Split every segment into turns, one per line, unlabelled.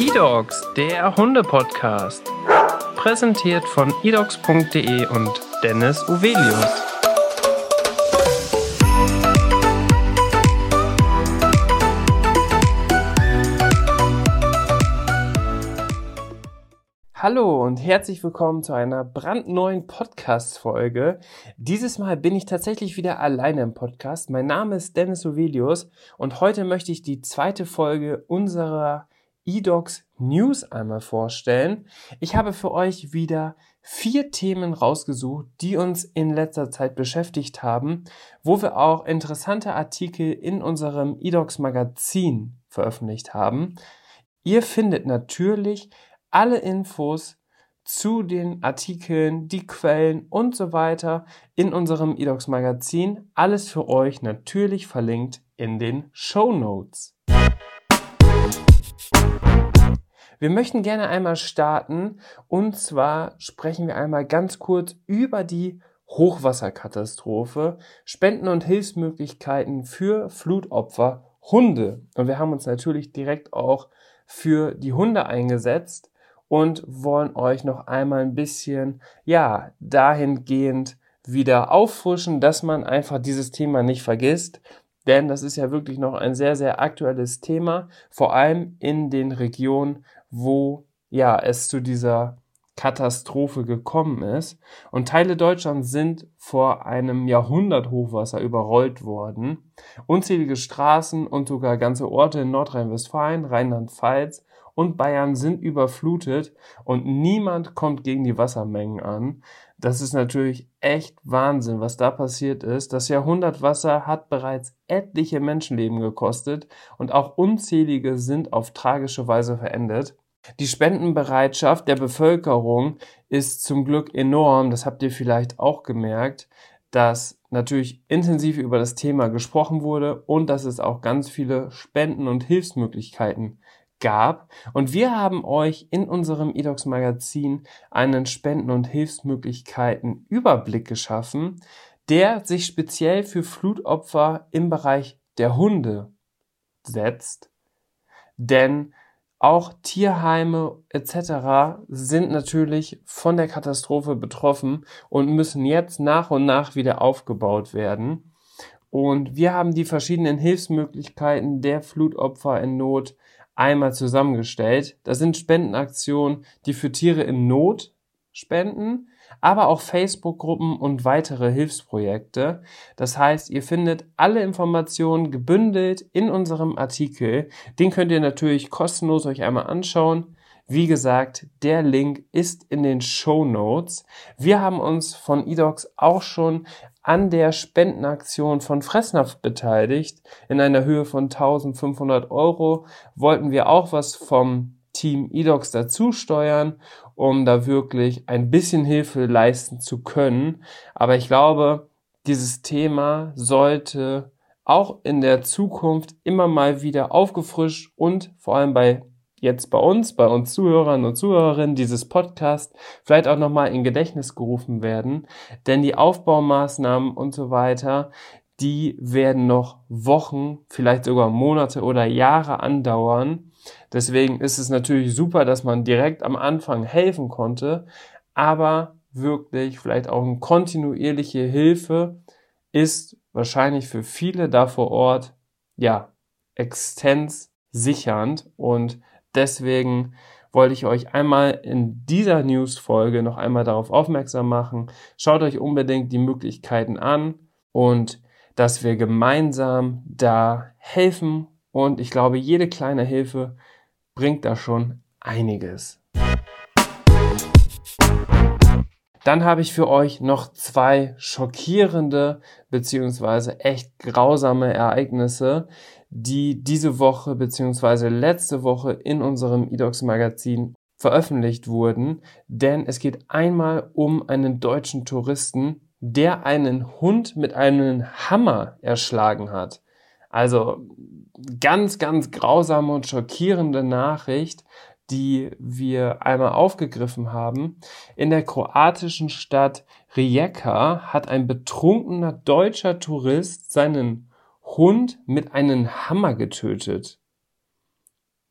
eDogs, der Hunde-Podcast. Präsentiert von edogs.de und Dennis Uvelius. Hallo und herzlich willkommen zu einer brandneuen Podcast-Folge. Dieses Mal bin ich tatsächlich wieder alleine im Podcast. Mein Name ist Dennis Ovelius und heute möchte ich die zweite Folge unserer eDocs News einmal vorstellen. Ich habe für euch wieder vier Themen rausgesucht, die uns in letzter Zeit beschäftigt haben, wo wir auch interessante Artikel in unserem eDocs Magazin veröffentlicht haben. Ihr findet natürlich alle Infos zu den Artikeln, die Quellen und so weiter in unserem eDocs Magazin. Alles für euch natürlich verlinkt in den Show Notes. Wir möchten gerne einmal starten und zwar sprechen wir einmal ganz kurz über die Hochwasserkatastrophe, Spenden und Hilfsmöglichkeiten für Flutopfer Hunde. Und wir haben uns natürlich direkt auch für die Hunde eingesetzt und wollen euch noch einmal ein bisschen, ja, dahingehend wieder auffrischen, dass man einfach dieses Thema nicht vergisst. Denn das ist ja wirklich noch ein sehr, sehr aktuelles Thema, vor allem in den Regionen, wo ja es zu dieser Katastrophe gekommen ist. Und Teile Deutschlands sind vor einem Jahrhundert Hochwasser überrollt worden. Unzählige Straßen und sogar ganze Orte in Nordrhein-Westfalen, Rheinland-Pfalz und Bayern sind überflutet und niemand kommt gegen die Wassermengen an. Das ist natürlich echt Wahnsinn, was da passiert ist. Das Jahrhundertwasser hat bereits etliche Menschenleben gekostet und auch unzählige sind auf tragische Weise verendet. Die Spendenbereitschaft der Bevölkerung ist zum Glück enorm. Das habt ihr vielleicht auch gemerkt, dass natürlich intensiv über das Thema gesprochen wurde und dass es auch ganz viele Spenden und Hilfsmöglichkeiten gab. Und wir haben euch in unserem eDocs Magazin einen Spenden- und Hilfsmöglichkeiten Überblick geschaffen, der sich speziell für Flutopfer im Bereich der Hunde setzt. Denn auch Tierheime etc. sind natürlich von der Katastrophe betroffen und müssen jetzt nach und nach wieder aufgebaut werden. Und wir haben die verschiedenen Hilfsmöglichkeiten der Flutopfer in Not einmal zusammengestellt. Das sind Spendenaktionen, die für Tiere in Not spenden, aber auch Facebook-Gruppen und weitere Hilfsprojekte. Das heißt, ihr findet alle Informationen gebündelt in unserem Artikel. Den könnt ihr natürlich kostenlos euch einmal anschauen. Wie gesagt, der Link ist in den Show Notes. Wir haben uns von eDocs auch schon an der Spendenaktion von Fressnapf beteiligt. In einer Höhe von 1500 Euro wollten wir auch was vom Team eDocs dazu steuern, um da wirklich ein bisschen Hilfe leisten zu können. Aber ich glaube, dieses Thema sollte auch in der Zukunft immer mal wieder aufgefrischt und vor allem bei jetzt bei uns, bei uns Zuhörern und Zuhörerinnen dieses Podcast vielleicht auch nochmal in Gedächtnis gerufen werden. Denn die Aufbaumaßnahmen und so weiter, die werden noch Wochen, vielleicht sogar Monate oder Jahre andauern. Deswegen ist es natürlich super, dass man direkt am Anfang helfen konnte, aber wirklich vielleicht auch eine kontinuierliche Hilfe ist wahrscheinlich für viele da vor Ort, ja, extens sichernd und Deswegen wollte ich euch einmal in dieser News-Folge noch einmal darauf aufmerksam machen. Schaut euch unbedingt die Möglichkeiten an und dass wir gemeinsam da helfen. Und ich glaube, jede kleine Hilfe bringt da schon einiges. Dann habe ich für euch noch zwei schockierende beziehungsweise echt grausame Ereignisse, die diese Woche beziehungsweise letzte Woche in unserem eDocs Magazin veröffentlicht wurden, denn es geht einmal um einen deutschen Touristen, der einen Hund mit einem Hammer erschlagen hat. Also ganz, ganz grausame und schockierende Nachricht, die wir einmal aufgegriffen haben. In der kroatischen Stadt Rijeka hat ein betrunkener deutscher Tourist seinen Hund mit einem Hammer getötet.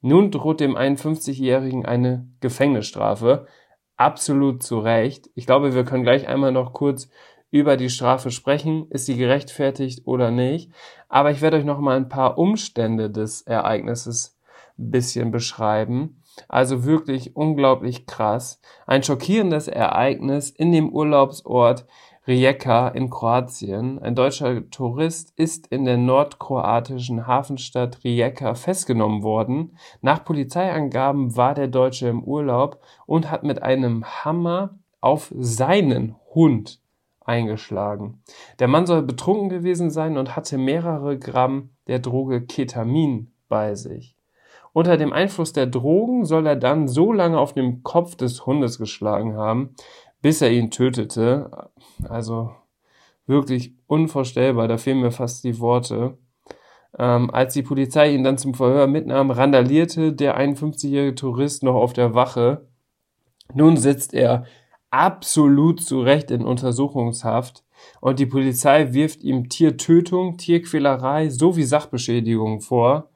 Nun droht dem 51-Jährigen eine Gefängnisstrafe. Absolut zu Recht. Ich glaube, wir können gleich einmal noch kurz über die Strafe sprechen. Ist sie gerechtfertigt oder nicht? Aber ich werde euch noch mal ein paar Umstände des Ereignisses ein bisschen beschreiben. Also wirklich unglaublich krass. Ein schockierendes Ereignis in dem Urlaubsort Rijeka in Kroatien. Ein deutscher Tourist ist in der nordkroatischen Hafenstadt Rijeka festgenommen worden. Nach Polizeiangaben war der Deutsche im Urlaub und hat mit einem Hammer auf seinen Hund eingeschlagen. Der Mann soll betrunken gewesen sein und hatte mehrere Gramm der Droge Ketamin bei sich. Unter dem Einfluss der Drogen soll er dann so lange auf dem Kopf des Hundes geschlagen haben, bis er ihn tötete. Also wirklich unvorstellbar, da fehlen mir fast die Worte. Ähm, als die Polizei ihn dann zum Verhör mitnahm, randalierte der 51-jährige Tourist noch auf der Wache. Nun sitzt er absolut zu Recht in Untersuchungshaft und die Polizei wirft ihm Tiertötung, Tierquälerei sowie Sachbeschädigung vor.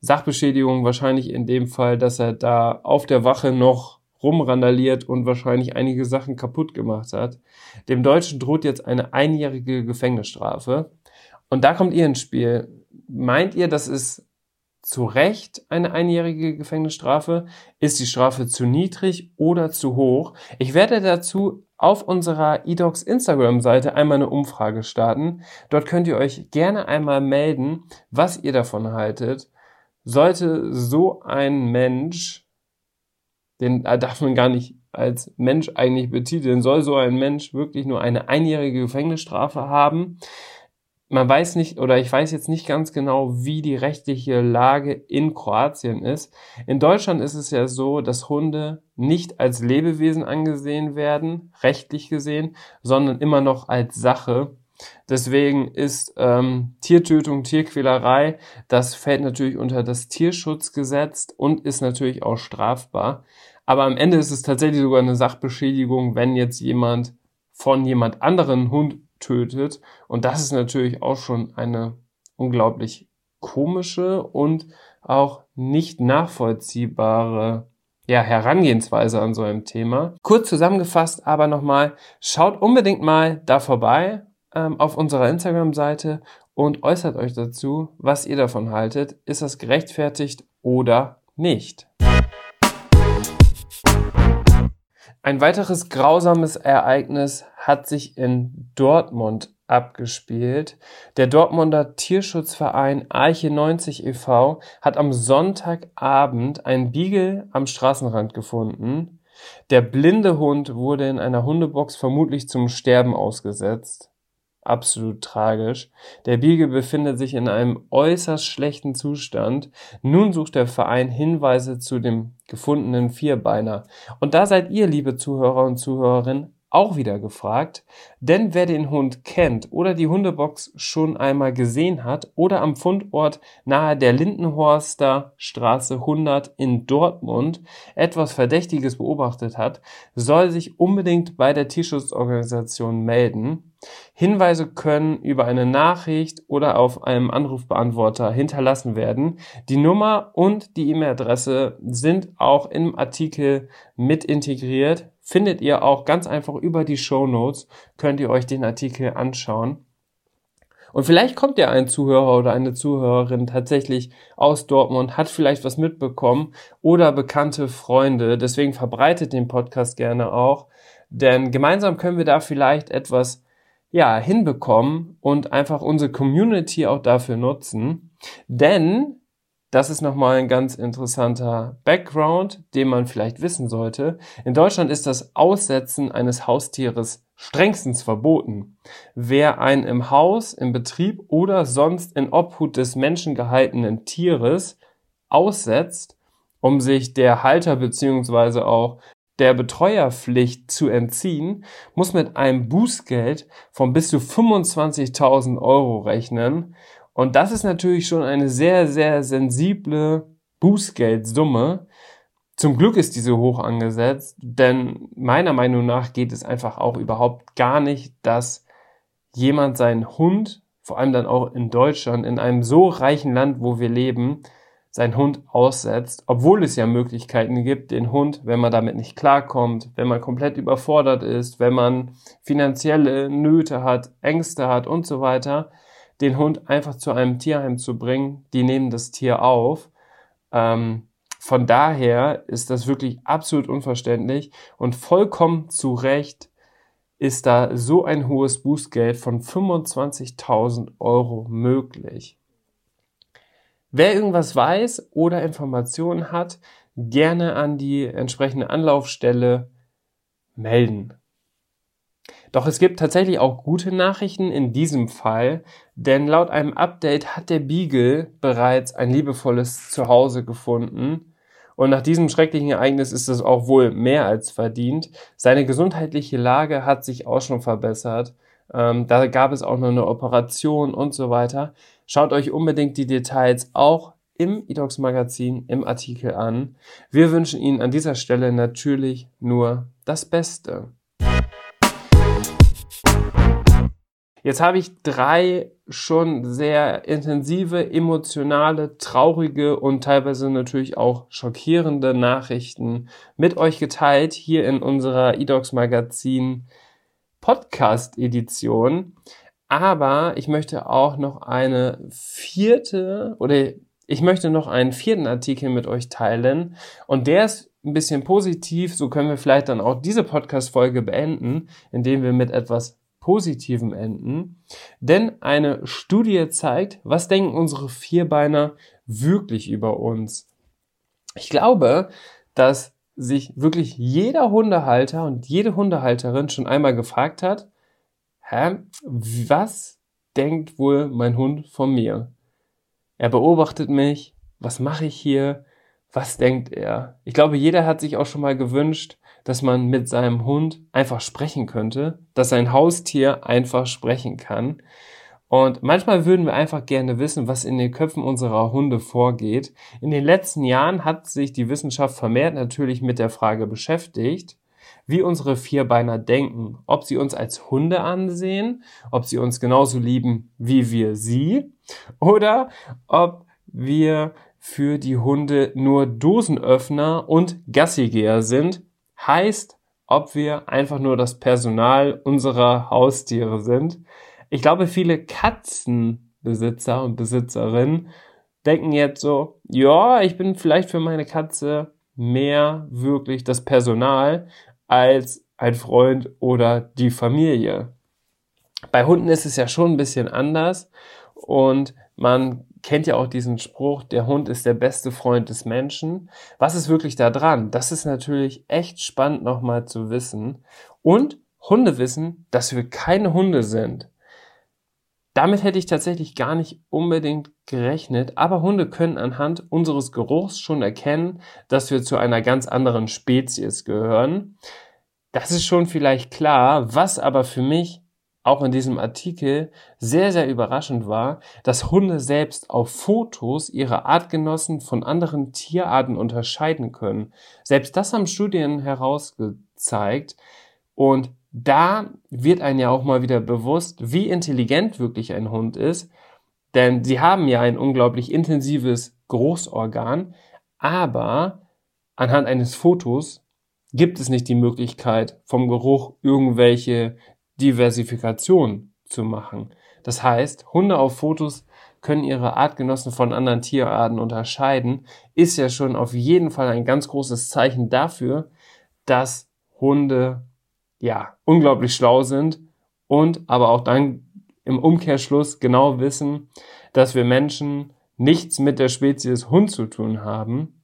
Sachbeschädigung wahrscheinlich in dem Fall, dass er da auf der Wache noch rumrandaliert und wahrscheinlich einige Sachen kaputt gemacht hat. Dem Deutschen droht jetzt eine einjährige Gefängnisstrafe. Und da kommt ihr ins Spiel. Meint ihr, das ist zu Recht eine einjährige Gefängnisstrafe? Ist die Strafe zu niedrig oder zu hoch? Ich werde dazu auf unserer eDocs Instagram-Seite einmal eine Umfrage starten. Dort könnt ihr euch gerne einmal melden, was ihr davon haltet. Sollte so ein Mensch den darf man gar nicht als Mensch eigentlich betiteln. Soll so ein Mensch wirklich nur eine einjährige Gefängnisstrafe haben? Man weiß nicht, oder ich weiß jetzt nicht ganz genau, wie die rechtliche Lage in Kroatien ist. In Deutschland ist es ja so, dass Hunde nicht als Lebewesen angesehen werden, rechtlich gesehen, sondern immer noch als Sache. Deswegen ist ähm, Tiertötung, Tierquälerei, das fällt natürlich unter das Tierschutzgesetz und ist natürlich auch strafbar. Aber am Ende ist es tatsächlich sogar eine Sachbeschädigung, wenn jetzt jemand von jemand anderen Hund tötet. Und das ist natürlich auch schon eine unglaublich komische und auch nicht nachvollziehbare ja, Herangehensweise an so einem Thema. Kurz zusammengefasst aber nochmal, schaut unbedingt mal da vorbei ähm, auf unserer Instagram-Seite und äußert euch dazu, was ihr davon haltet. Ist das gerechtfertigt oder nicht? Ein weiteres grausames Ereignis hat sich in Dortmund abgespielt. Der Dortmunder Tierschutzverein Arche 90 e.V. hat am Sonntagabend einen Beagle am Straßenrand gefunden. Der blinde Hund wurde in einer Hundebox vermutlich zum Sterben ausgesetzt absolut tragisch. Der Beagle befindet sich in einem äußerst schlechten Zustand. Nun sucht der Verein Hinweise zu dem gefundenen Vierbeiner. Und da seid ihr, liebe Zuhörer und Zuhörerinnen, auch wieder gefragt, denn wer den Hund kennt oder die Hundebox schon einmal gesehen hat oder am Fundort nahe der Lindenhorster Straße 100 in Dortmund etwas Verdächtiges beobachtet hat, soll sich unbedingt bei der Tierschutzorganisation melden. Hinweise können über eine Nachricht oder auf einem Anrufbeantworter hinterlassen werden. Die Nummer und die E-Mail-Adresse sind auch im Artikel mit integriert findet ihr auch ganz einfach über die Show Notes, könnt ihr euch den Artikel anschauen. Und vielleicht kommt ja ein Zuhörer oder eine Zuhörerin tatsächlich aus Dortmund, hat vielleicht was mitbekommen oder bekannte Freunde. Deswegen verbreitet den Podcast gerne auch, denn gemeinsam können wir da vielleicht etwas ja, hinbekommen und einfach unsere Community auch dafür nutzen. Denn das ist nochmal ein ganz interessanter Background, den man vielleicht wissen sollte. In Deutschland ist das Aussetzen eines Haustieres strengstens verboten. Wer ein im Haus, im Betrieb oder sonst in Obhut des Menschen gehaltenen Tieres aussetzt, um sich der Halter beziehungsweise auch der Betreuerpflicht zu entziehen, muss mit einem Bußgeld von bis zu 25.000 Euro rechnen. Und das ist natürlich schon eine sehr, sehr sensible Bußgeldsumme. Zum Glück ist diese hoch angesetzt, denn meiner Meinung nach geht es einfach auch überhaupt gar nicht, dass jemand seinen Hund, vor allem dann auch in Deutschland, in einem so reichen Land, wo wir leben, sein Hund aussetzt, obwohl es ja Möglichkeiten gibt, den Hund, wenn man damit nicht klarkommt, wenn man komplett überfordert ist, wenn man finanzielle Nöte hat, Ängste hat und so weiter, den Hund einfach zu einem Tierheim zu bringen. Die nehmen das Tier auf. Ähm, von daher ist das wirklich absolut unverständlich und vollkommen zu Recht ist da so ein hohes Bußgeld von 25.000 Euro möglich. Wer irgendwas weiß oder Informationen hat, gerne an die entsprechende Anlaufstelle melden. Doch es gibt tatsächlich auch gute Nachrichten in diesem Fall, denn laut einem Update hat der Beagle bereits ein liebevolles Zuhause gefunden. Und nach diesem schrecklichen Ereignis ist es auch wohl mehr als verdient. Seine gesundheitliche Lage hat sich auch schon verbessert. Ähm, da gab es auch noch eine Operation und so weiter. Schaut euch unbedingt die Details auch im eDocs Magazin im Artikel an. Wir wünschen Ihnen an dieser Stelle natürlich nur das Beste. Jetzt habe ich drei schon sehr intensive, emotionale, traurige und teilweise natürlich auch schockierende Nachrichten mit euch geteilt hier in unserer eDocs Magazin Podcast Edition. Aber ich möchte auch noch eine vierte oder ich möchte noch einen vierten Artikel mit euch teilen und der ist ein bisschen positiv. So können wir vielleicht dann auch diese Podcast Folge beenden, indem wir mit etwas positivem enden. Denn eine Studie zeigt, was denken unsere Vierbeiner wirklich über uns. Ich glaube, dass sich wirklich jeder Hundehalter und jede Hundehalterin schon einmal gefragt hat, hä, was denkt wohl mein Hund von mir? Er beobachtet mich, was mache ich hier, was denkt er? Ich glaube, jeder hat sich auch schon mal gewünscht, dass man mit seinem Hund einfach sprechen könnte, dass sein Haustier einfach sprechen kann. Und manchmal würden wir einfach gerne wissen, was in den Köpfen unserer Hunde vorgeht. In den letzten Jahren hat sich die Wissenschaft vermehrt natürlich mit der Frage beschäftigt, wie unsere Vierbeiner denken, ob sie uns als Hunde ansehen, ob sie uns genauso lieben wie wir sie oder ob wir für die Hunde nur Dosenöffner und Gassigeher sind, heißt, ob wir einfach nur das Personal unserer Haustiere sind. Ich glaube, viele Katzenbesitzer und Besitzerinnen denken jetzt so, ja, ich bin vielleicht für meine Katze mehr wirklich das Personal als ein Freund oder die Familie. Bei Hunden ist es ja schon ein bisschen anders und man kennt ja auch diesen Spruch, der Hund ist der beste Freund des Menschen. Was ist wirklich da dran? Das ist natürlich echt spannend nochmal zu wissen. Und Hunde wissen, dass wir keine Hunde sind. Damit hätte ich tatsächlich gar nicht unbedingt gerechnet, aber Hunde können anhand unseres Geruchs schon erkennen, dass wir zu einer ganz anderen Spezies gehören. Das ist schon vielleicht klar, was aber für mich auch in diesem Artikel sehr, sehr überraschend war, dass Hunde selbst auf Fotos ihre Artgenossen von anderen Tierarten unterscheiden können. Selbst das haben Studien herausgezeigt. Und da wird einem ja auch mal wieder bewusst, wie intelligent wirklich ein Hund ist, denn sie haben ja ein unglaublich intensives Großorgan, aber anhand eines Fotos gibt es nicht die Möglichkeit, vom Geruch irgendwelche Diversifikation zu machen. Das heißt, Hunde auf Fotos können ihre Artgenossen von anderen Tierarten unterscheiden, ist ja schon auf jeden Fall ein ganz großes Zeichen dafür, dass Hunde ja unglaublich schlau sind und aber auch dann im Umkehrschluss genau wissen, dass wir Menschen nichts mit der Spezies Hund zu tun haben,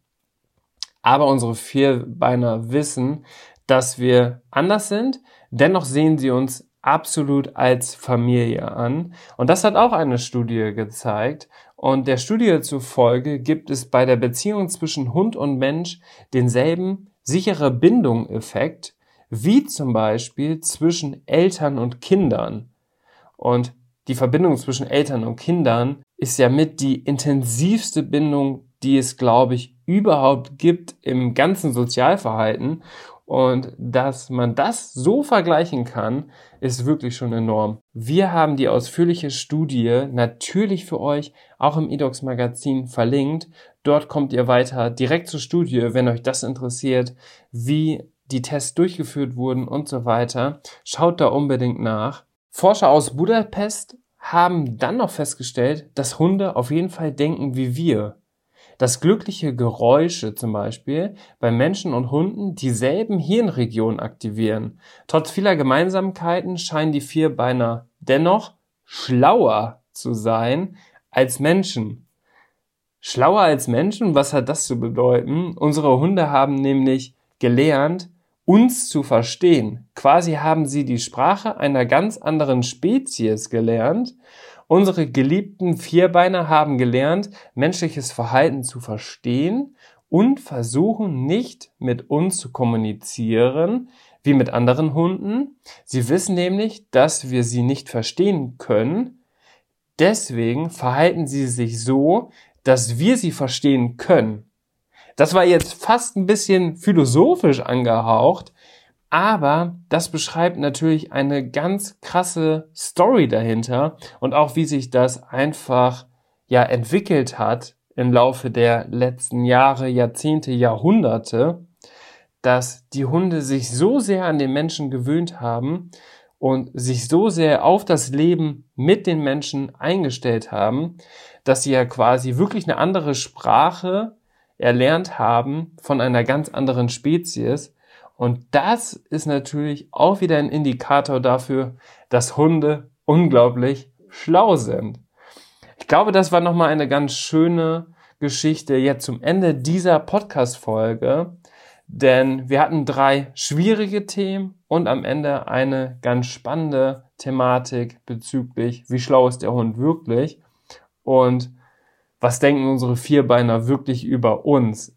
aber unsere Vierbeiner wissen, dass wir anders sind, dennoch sehen sie uns absolut als Familie an. Und das hat auch eine Studie gezeigt. Und der Studie zufolge gibt es bei der Beziehung zwischen Hund und Mensch denselben sichere Bindung-Effekt wie zum Beispiel zwischen Eltern und Kindern. Und die Verbindung zwischen Eltern und Kindern ist ja mit die intensivste Bindung, die es, glaube ich, überhaupt gibt im ganzen Sozialverhalten. Und dass man das so vergleichen kann, ist wirklich schon enorm. Wir haben die ausführliche Studie natürlich für euch auch im eDocs Magazin verlinkt. Dort kommt ihr weiter direkt zur Studie, wenn euch das interessiert, wie die Tests durchgeführt wurden und so weiter. Schaut da unbedingt nach. Forscher aus Budapest haben dann noch festgestellt, dass Hunde auf jeden Fall denken wie wir dass glückliche Geräusche zum Beispiel bei Menschen und Hunden dieselben Hirnregionen aktivieren. Trotz vieler Gemeinsamkeiten scheinen die Vierbeiner dennoch schlauer zu sein als Menschen. Schlauer als Menschen? Was hat das zu bedeuten? Unsere Hunde haben nämlich gelernt, uns zu verstehen. Quasi haben sie die Sprache einer ganz anderen Spezies gelernt Unsere geliebten Vierbeiner haben gelernt, menschliches Verhalten zu verstehen und versuchen nicht mit uns zu kommunizieren wie mit anderen Hunden. Sie wissen nämlich, dass wir sie nicht verstehen können. Deswegen verhalten sie sich so, dass wir sie verstehen können. Das war jetzt fast ein bisschen philosophisch angehaucht, aber das beschreibt natürlich eine ganz krasse Story dahinter und auch wie sich das einfach ja entwickelt hat im Laufe der letzten Jahre, Jahrzehnte, Jahrhunderte, dass die Hunde sich so sehr an den Menschen gewöhnt haben und sich so sehr auf das Leben mit den Menschen eingestellt haben, dass sie ja quasi wirklich eine andere Sprache erlernt haben von einer ganz anderen Spezies und das ist natürlich auch wieder ein Indikator dafür, dass Hunde unglaublich schlau sind. Ich glaube, das war nochmal eine ganz schöne Geschichte jetzt zum Ende dieser Podcast-Folge, denn wir hatten drei schwierige Themen und am Ende eine ganz spannende Thematik bezüglich, wie schlau ist der Hund wirklich und was denken unsere Vierbeiner wirklich über uns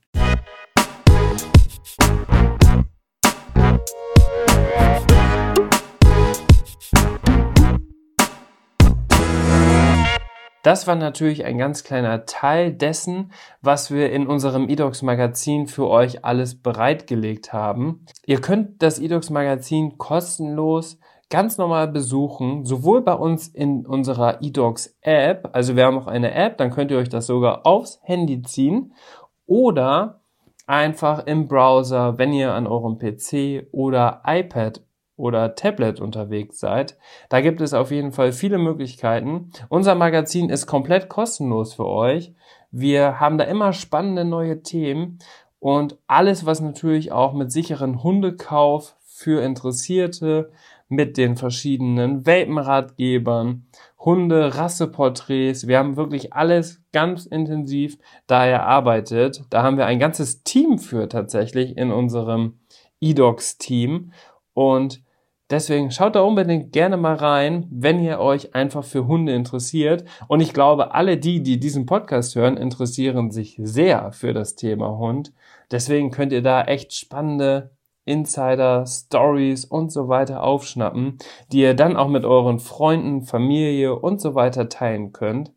Das war natürlich ein ganz kleiner Teil dessen, was wir in unserem eDocs Magazin für euch alles bereitgelegt haben. Ihr könnt das eDocs Magazin kostenlos ganz normal besuchen, sowohl bei uns in unserer eDocs App, also wir haben auch eine App, dann könnt ihr euch das sogar aufs Handy ziehen oder einfach im Browser, wenn ihr an eurem PC oder iPad oder Tablet unterwegs seid. Da gibt es auf jeden Fall viele Möglichkeiten. Unser Magazin ist komplett kostenlos für euch. Wir haben da immer spannende neue Themen und alles, was natürlich auch mit sicheren Hundekauf für Interessierte, mit den verschiedenen Welpenratgebern, Hunde, Rasseporträts. Wir haben wirklich alles ganz intensiv da erarbeitet. Da haben wir ein ganzes Team für tatsächlich in unserem eDocs-Team. Und Deswegen schaut da unbedingt gerne mal rein, wenn ihr euch einfach für Hunde interessiert. Und ich glaube, alle die, die diesen Podcast hören, interessieren sich sehr für das Thema Hund. Deswegen könnt ihr da echt spannende Insider, Stories und so weiter aufschnappen, die ihr dann auch mit euren Freunden, Familie und so weiter teilen könnt.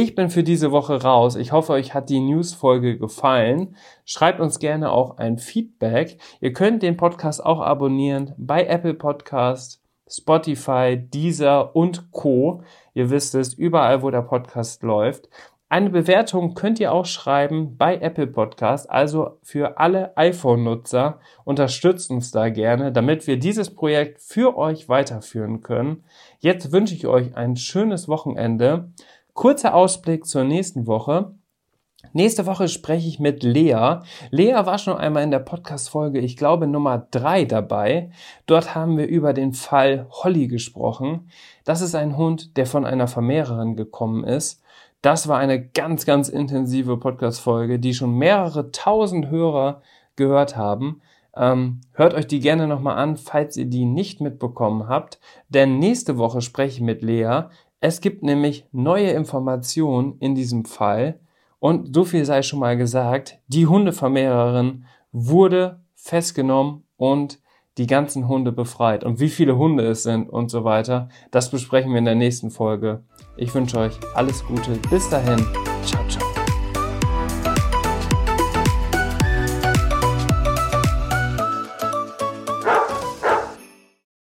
Ich bin für diese Woche raus. Ich hoffe, euch hat die News-Folge gefallen. Schreibt uns gerne auch ein Feedback. Ihr könnt den Podcast auch abonnieren bei Apple Podcast, Spotify, Deezer und Co. Ihr wisst es, überall, wo der Podcast läuft. Eine Bewertung könnt ihr auch schreiben bei Apple Podcast, also für alle iPhone-Nutzer. Unterstützt uns da gerne, damit wir dieses Projekt für euch weiterführen können. Jetzt wünsche ich euch ein schönes Wochenende. Kurzer Ausblick zur nächsten Woche. Nächste Woche spreche ich mit Lea. Lea war schon einmal in der Podcast-Folge, ich glaube Nummer drei dabei. Dort haben wir über den Fall Holly gesprochen. Das ist ein Hund, der von einer Vermehrerin gekommen ist. Das war eine ganz, ganz intensive Podcast-Folge, die schon mehrere tausend Hörer gehört haben. Ähm, hört euch die gerne nochmal an, falls ihr die nicht mitbekommen habt. Denn nächste Woche spreche ich mit Lea. Es gibt nämlich neue Informationen in diesem Fall und so viel sei schon mal gesagt, die Hundevermehrerin wurde festgenommen und die ganzen Hunde befreit. Und wie viele Hunde es sind und so weiter, das besprechen wir in der nächsten Folge. Ich wünsche euch alles Gute. Bis dahin. Ciao, ciao.